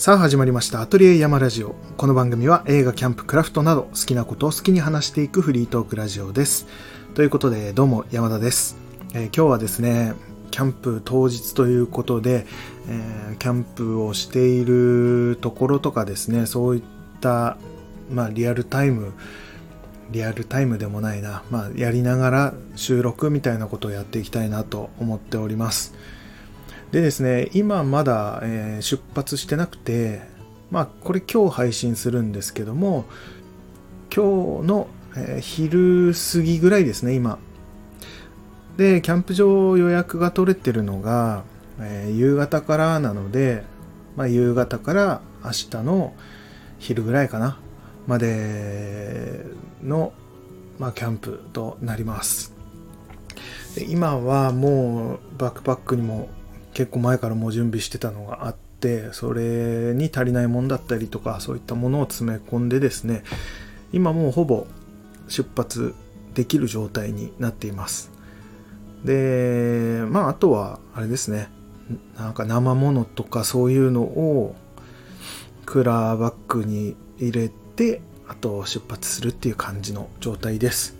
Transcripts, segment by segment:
さあ始まりました。アトリエ山ラジオ。この番組は映画キャンプクラフトなど好きなことを好きに話していくフリートークラジオです。ということでどうも山田です、えー、今日はですねキャンプ当日ということで、えー、キャンプをしているところとかですねそういったまあリアルタイムリアルタイムでもないな、まあ、やりながら収録みたいなことをやっていきたいなと思っております。でですね、今まだ、えー、出発してなくて、まあこれ今日配信するんですけども、今日の、えー、昼過ぎぐらいですね、今。で、キャンプ場予約が取れてるのが、えー、夕方からなので、まあ夕方から明日の昼ぐらいかな、までの、まあ、キャンプとなります。今はもうバックパックにも結構前からもう準備してたのがあってそれに足りないもんだったりとかそういったものを詰め込んでですね今もうほぼ出発できる状態になっています。でまああとはあれですね。なんか生ものとかそういうのをクラーバッグに入れてあと出発するっていう感じの状態です。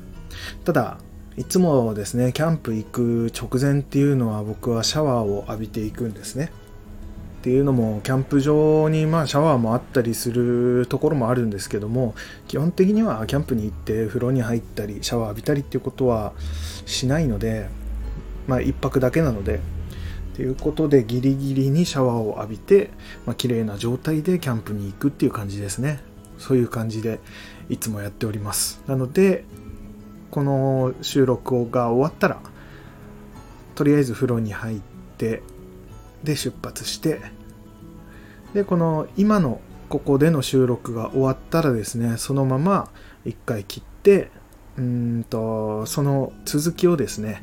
ただいつもですねキャンプ行く直前っていうのは僕はシャワーを浴びていくんですね。っていうのもキャンプ場にまあシャワーもあったりするところもあるんですけども基本的にはキャンプに行って風呂に入ったりシャワー浴びたりっていうことはしないのでまあ1泊だけなのでということでギリギリにシャワーを浴びて、まあ、綺麗な状態でキャンプに行くっていう感じですね。そういう感じでいつもやっております。なのでこの収録が終わったらとりあえず風呂に入ってで出発してでこの今のここでの収録が終わったらですねそのまま一回切ってうんとその続きをですね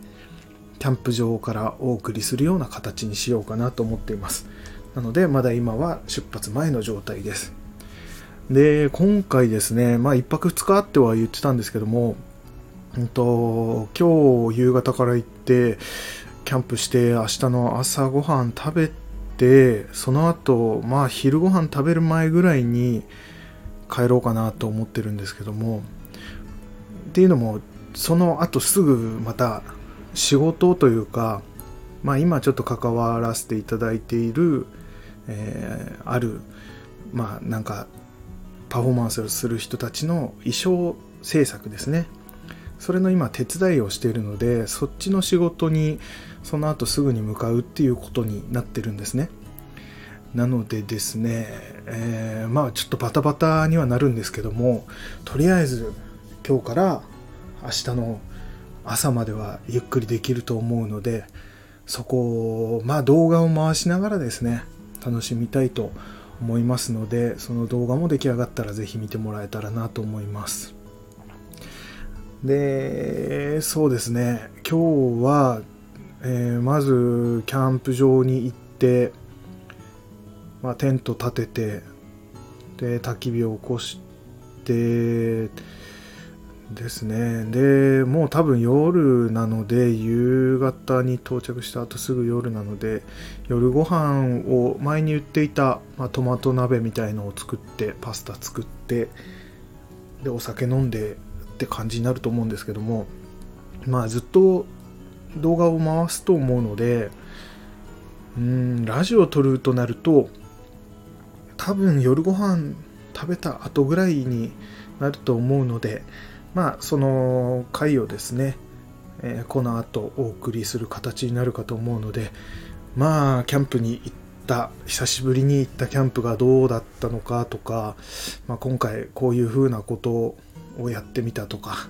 キャンプ場からお送りするような形にしようかなと思っています。なのでまだ今は出発前の状態です。で今回ですねまあ1泊2日あっては言ってたんですけどもうんと、今日夕方から行って、キャンプして、明日の朝ごはん食べて、その後、まあ昼ごはん食べる前ぐらいに帰ろうかなと思ってるんですけども、っていうのも、その後すぐまた仕事というか、まあ今ちょっと関わらせていただいている、えー、ある、まあなんか、パフォーマンスをする人たちの衣装制作ですね。それの今手伝いをしているのでそっちの仕事にその後すぐに向かうっていうことになってるんですね。なのでですね、えー、まあちょっとバタバタにはなるんですけどもとりあえず今日から明日の朝まではゆっくりできると思うのでそこをまあ動画を回しながらですね楽しみたいと思いますのでその動画も出来上がったら是非見てもらえたらなと思います。で、そうですね、今日は、えー、まずキャンプ場に行って、まあ、テント立てて、で、焚き火を起こして、ですね。で、もう多分夜なので、夕方に到着した後すぐ夜なので、夜ご飯を前に言っていた、まあ、トマト鍋みたいのを作って、パスタ作って、で、お酒飲んで、って感じになると思うんですけどもまあずっと動画を回すと思うのでうんラジオを撮るとなると多分夜ご飯食べた後ぐらいになると思うのでまあその回をですね、えー、この後お送りする形になるかと思うのでまあキャンプに行った久しぶりに行ったキャンプがどうだったのかとか、まあ、今回こういうふうなことををやってみたとか、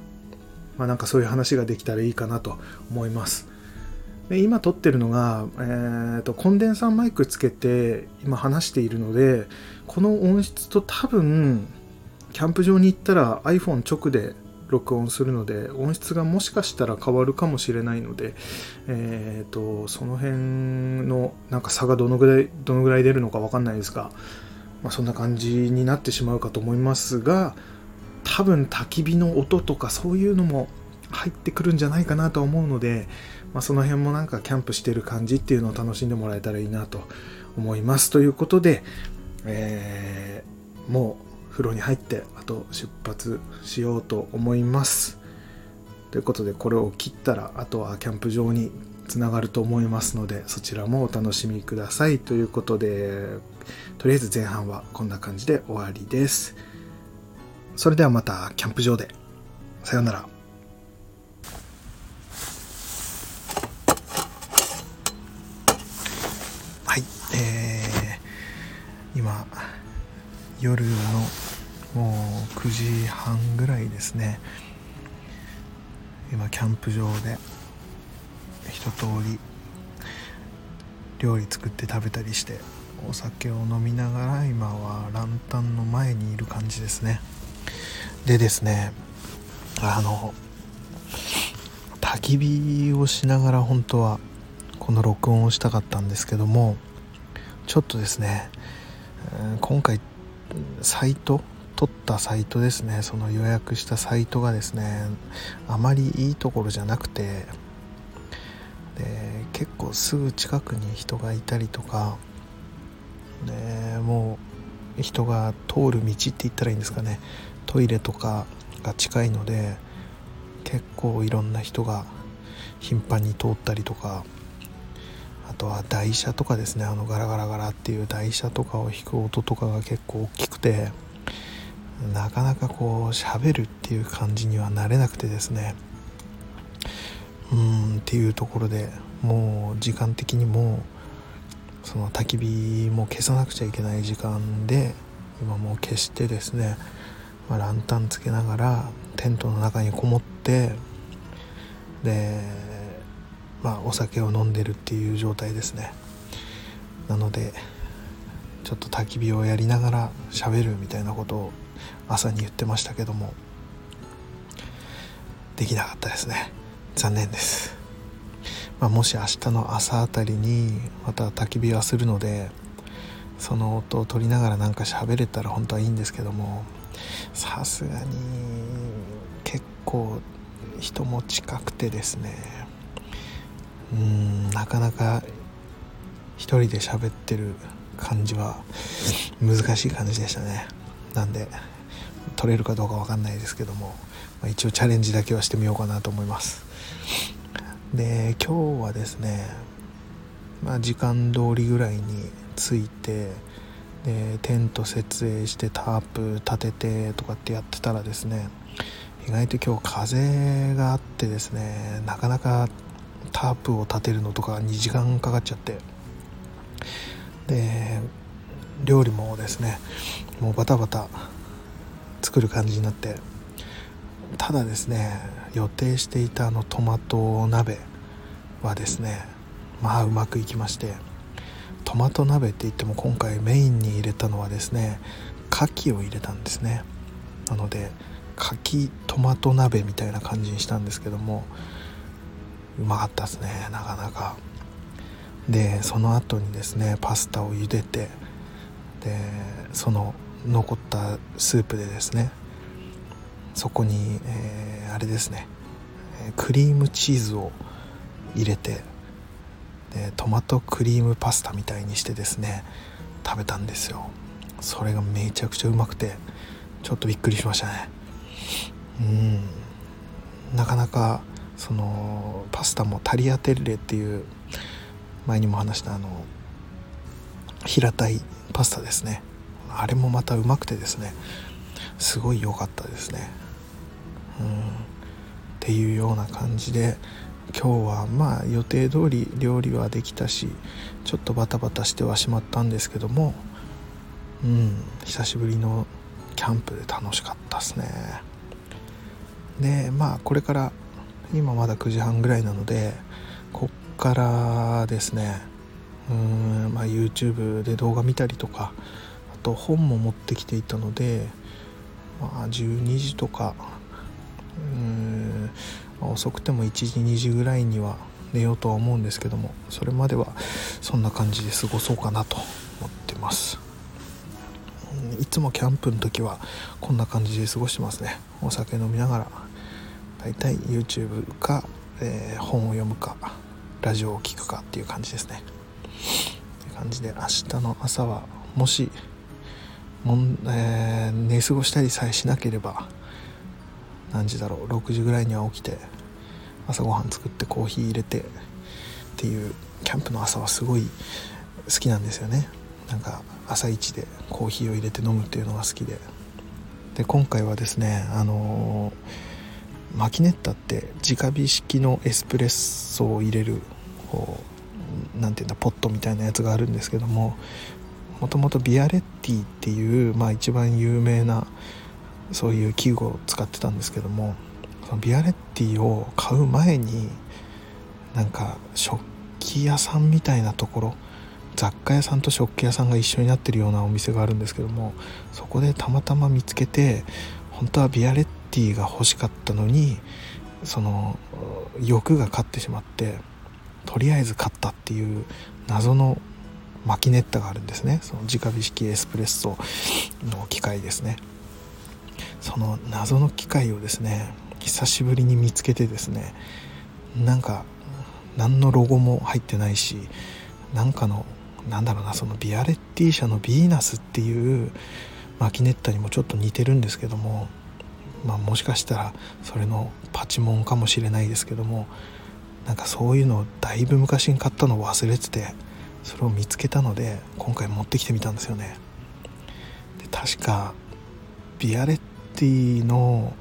まあ、なんかそういう話ができたらいいかなと思います。で今撮ってるのが、えーと、コンデンサーマイクつけて今話しているのでこの音質と多分キャンプ場に行ったら iPhone 直で録音するので音質がもしかしたら変わるかもしれないので、えーと、その辺のなんか差がどのぐらいどのぐらい出るのか分かんないですが、まあ、そんな感じになってしまうかと思いますが多分焚き火の音とかそういうのも入ってくるんじゃないかなと思うので、まあ、その辺もなんかキャンプしてる感じっていうのを楽しんでもらえたらいいなと思います。ということで、えー、もう風呂に入ってあと出発しようと思いますということでこれを切ったらあとはキャンプ場につながると思いますのでそちらもお楽しみくださいということでとりあえず前半はこんな感じで終わりですそれではまたキャンプ場で。さようなら。はいえー、今夜のもう9時半ぐらいですね。今キャンプ場で一通り料理作って食べたりしてお酒を飲みながら今はランタンの前にいる感じですね。でですねあの焚き火をしながら本当はこの録音をしたかったんですけどもちょっとですね今回サイト取ったサイトですねその予約したサイトがですねあまりいいところじゃなくてで結構すぐ近くに人がいたりとかでもう人が通る道って言ったらいいんですかね。トイレとかが近いので結構いろんな人が頻繁に通ったりとかあとは台車とかですねあのガラガラガラっていう台車とかを弾く音とかが結構大きくてなかなかこう喋るっていう感じにはなれなくてですね。うんっていうところでもう時間的にもその焚き火も消さなくちゃいけない時間で今もう消してですね、まあ、ランタンつけながらテントの中にこもってでまあお酒を飲んでるっていう状態ですね。なのでちょっと焚き火をやりながら喋るみたいなことを朝に言ってましたけどもできなかったですね。残念です、まあ、もし明日の朝あたりにまた焚き火はするのでその音を取りながらなんか喋れたら本当はいいんですけどもさすがに結構人も近くてですね。うんなかなか一人で喋ってる感じは難しい感じでしたね。なんで取れるかどうか分かんないですけども、まあ、一応チャレンジだけはしてみようかなと思います。で今日はですね、まあ、時間通りぐらいに着いてでテント設営してタープ立ててとかってやってたらですね意外と今日風があってですねなかなかタープを立てるのとか2時間かかっちゃってで料理もですねもうバタバタ作る感じになってただですね予定していたあのトマト鍋はですねまあうまくいきましてトマト鍋って言っても今回メインに入れたのはですね牡蠣を入れたんですね。なので牡蠣トマト鍋みたいな感じにしたんですけどもうまかったですねなかなか。でその後にですねパスタを茹でてでその残ったスープでですねそこに、えー、あれですねクリームチーズを入れてトマトクリームパスタみたいにしてですね食べたんですよ。それがめちゃくちゃうまくてちょっとびっくりしましたね。うん。なかなかそのパスタもタリアテッレっていう前にも話したあの平たいパスタですね。あれもまたうまくてですねすごい良かったですね。うん。っていうような感じで今日はまあ予定通り料理はできたしちょっとバタバタしてはしまったんですけどもうん久しぶりのキャンプで楽しかったですね。でまあこれから今まだ9時半ぐらいなのでこっからですねうーん、まあ、YouTube で動画見たりとかあと本も持ってきていたので、まあ、12時とかうん遅くても1時2時ぐらいには寝ようとは思うんですけどもそれまではそんな感じで過ごそうかなと思ってます。いつもキャンプの時はこんな感じで過ごしてますね。お酒飲みながらだいたい YouTube か、えー、本を読むかラジオを聴くかっていう感じですね。感じで明日の朝はもしも、えー、寝過ごしたりさえしなければ何時だろう？6時ぐらいには起きて朝ごはん作ってコーヒー入れてっていうキャンプの朝はすごい好きなんですよね。なんか朝一でコーヒーを入れて飲むっていうのが好きで。で今回はですねあのー、マキネッタって直火式のエスプレッソを入れるこう何て言うんだポットみたいなやつがあるんですけどももともとビアレッティっていう、まあ、一番有名なそういう器具を使ってたんですけどもそのビアレッティを買う前になんか食器屋さんみたいなところ雑貨屋さんと食器屋さんが一緒になってるようなお店があるんですけどもそこでたまたま見つけて本当はビアレッティが欲しかったのにその欲が勝ってしまってとりあえず買ったっていう謎のマキネッタがあるんですね。その直火式エスプレッソの機械ですね。その謎の機械をですね久しぶりに見つけてですねなんか何のロゴも入ってないしなんかのなんだろうなそのビアレッティ社のヴィーナスっていうマキネッタにもちょっと似てるんですけどもまあもしかしたらそれのパチモンかもしれないですけどもなんかそういうのをだいぶ昔に買ったのを忘れててそれを見つけたので今回持ってきてみたんですよね。で確かビアレッティの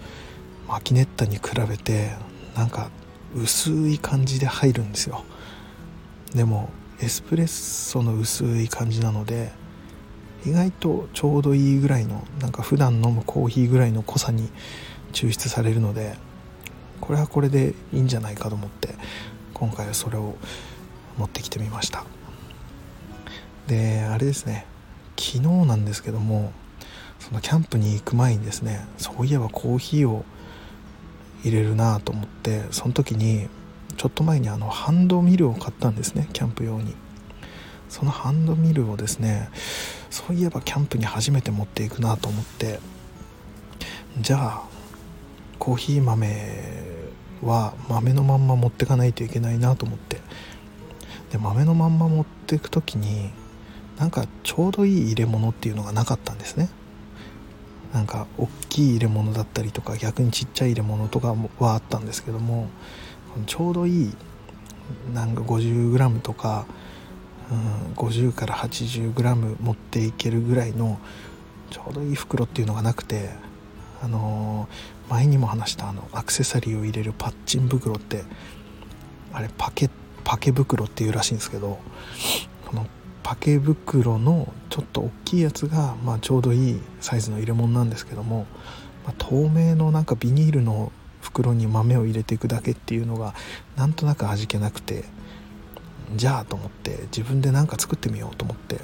マキネッタに比べてなんか薄い感じで入るんですよ。でもエスプレッソの薄い感じなので意外とちょうどいいぐらいのなんか普段飲むコーヒーぐらいの濃さに抽出されるのでこれはこれでいいんじゃないかと思って今回はそれを持ってきてみました。であれですね。昨日なんですけどもそのキャンプに行く前にですねそういえばコーヒーを入れるなと思ってその時にちょっと前にあのハンドミルを買ったんですねキャンプ用に。そのハンドミルをですねそういえばキャンプに初めて持っていくなと思ってじゃあコーヒー豆は豆のまんま持ってかないといけないなと思って。で豆のまんま持っていく時になんかちょうどいい入れ物っていうのがなかったんですね。なんか大きい入れ物だったりとか逆にちっちゃい入れ物とかはあったんですけどもちょうどいいなんか 50g とか、うん、50から 80g 持っていけるぐらいのちょうどいい袋っていうのがなくてあのー、前にも話したあのアクセサリーを入れるパッチン袋ってあれパケパケ袋っていうらしいんですけどこのケ袋のちょっと大きいやつが、まあ、ちょうどいいサイズの入れ物なんですけども、まあ、透明のなんかビニールの袋に豆を入れていくだけっていうのがなんとなく味気なくてじゃあと思って自分で何か作ってみようと思って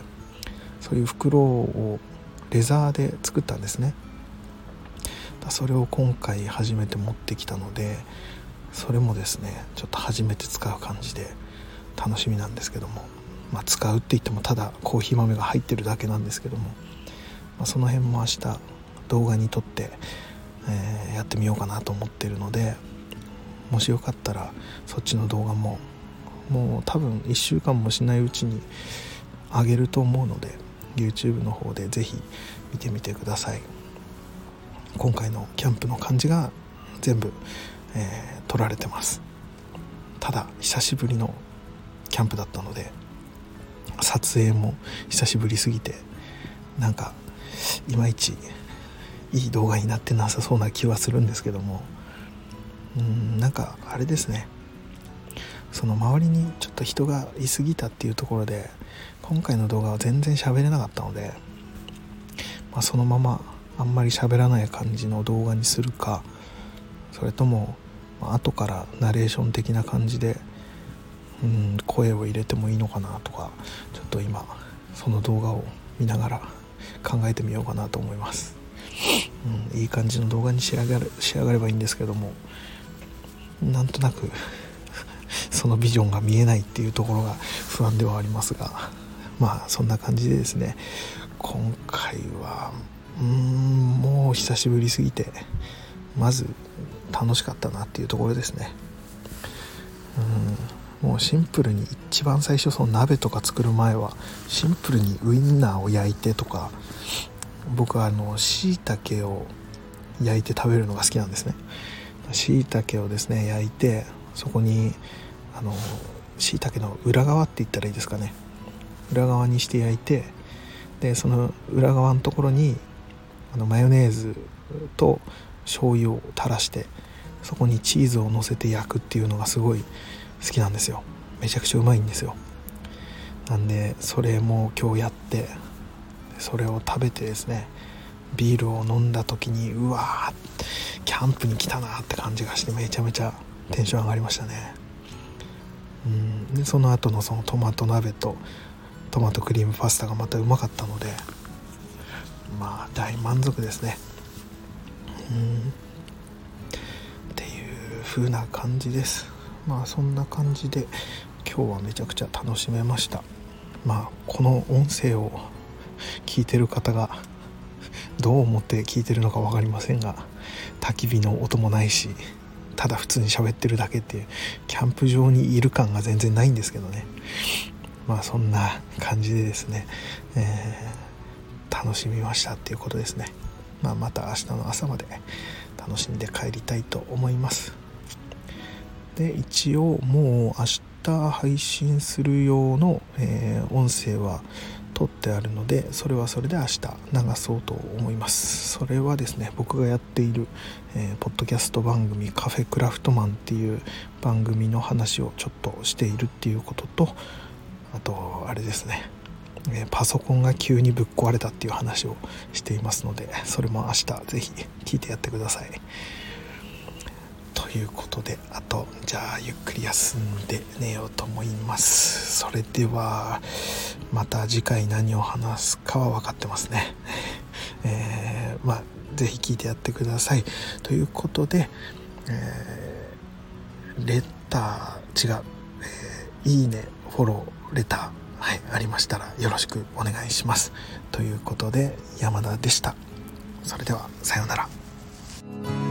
そういう袋をレザーで作ったんですね。それを今回初めて持ってきたのでそれもですねちょっと初めて使う感じで楽しみなんですけども。まあ、使うって言ってもただコーヒー豆が入ってるだけなんですけども、まあ、その辺も明日動画に撮って、えー、やってみようかなと思ってるのでもしよかったらそっちの動画ももう多分1週間もしないうちに上げると思うので YouTube の方で是非見てみてください。今回のキャンプの感じが全部、えー、撮られてます。ただ久しぶりのキャンプだったので撮影も久しぶりすぎてなんかいまいちいい動画になってなさそうな気はするんですけども。うんなんかあれですね。その周りにちょっと人がいすぎたっていうところで今回の動画は全然喋れなかったので、まあ、そのままあんまり喋らない感じの動画にするかそれとも、まあ、後からナレーション的な感じでうん声を入れてもいいのかなとかちょっと今その動画を見ながら考えてみようかなと思います、うん、いい感じの動画に仕上がる仕上がればいいんですけどもなんとなく そのビジョンが見えないっていうところが不安ではありますがまあそんな感じでですね。今回はうーんもう久しぶりすぎてまず楽しかったなっていうところですね。うん。もうシンプルに一番最初その鍋とか作る前はシンプルにウインナーを焼いてとか僕はあの椎茸を焼いて食べるのが好きなんですね。椎茸をですね焼いてそこにあの椎茸の裏側って言ったらいいですかね。裏側にして焼いてでその裏側のところにあのマヨネーズと醤油を垂らしてそこにチーズを乗せて焼くっていうのがすごい好きなんですよ。めちゃくちゃうまいんですよ。なんでそれも今日やってそれを食べてですねビールを飲んだ時にうわーキャンプに来たなって感じがしてめちゃめちゃテンション上がりましたね。うん。でその後のそのトマト鍋とトマトクリームパスタがまたうまかったのでまあ大満足ですね。うん。っていう風な感じです。まあそんな感じで今日はめちゃくちゃ楽しめました。まあこの音声を聞いてる方がどう思って聞いてるのか分かりませんが焚き火の音もないしただ普通に喋ってるだけっていうキャンプ場にいる感が全然ないんですけどね。まあそんな感じでですね、えー、楽しみましたっていうことですね、まあ、また明日の朝まで楽しんで帰りたいと思います。で一応もう明日配信する用の、えー、音声は撮ってあるのでそれはそれで明日流そうと思います。それはですね僕がやっている、えー、ポッドキャスト番組カフェクラフトマンっていう番組の話をちょっとしているっていうこととあとあれですね、え、パソコンが急にぶっ壊れたっていう話をしていますのでそれも明日是非聞いてやってください。ということでじゃあゆっくり休んで寝ようと思います。それではまた次回何を話すかは分かってますね。えー、まあ是非聞いてやってください。ということで、えー、レター違う、えー、いいねフォローレターはいありましたらよろしくお願いします。ということで山田でした。それではさようなら。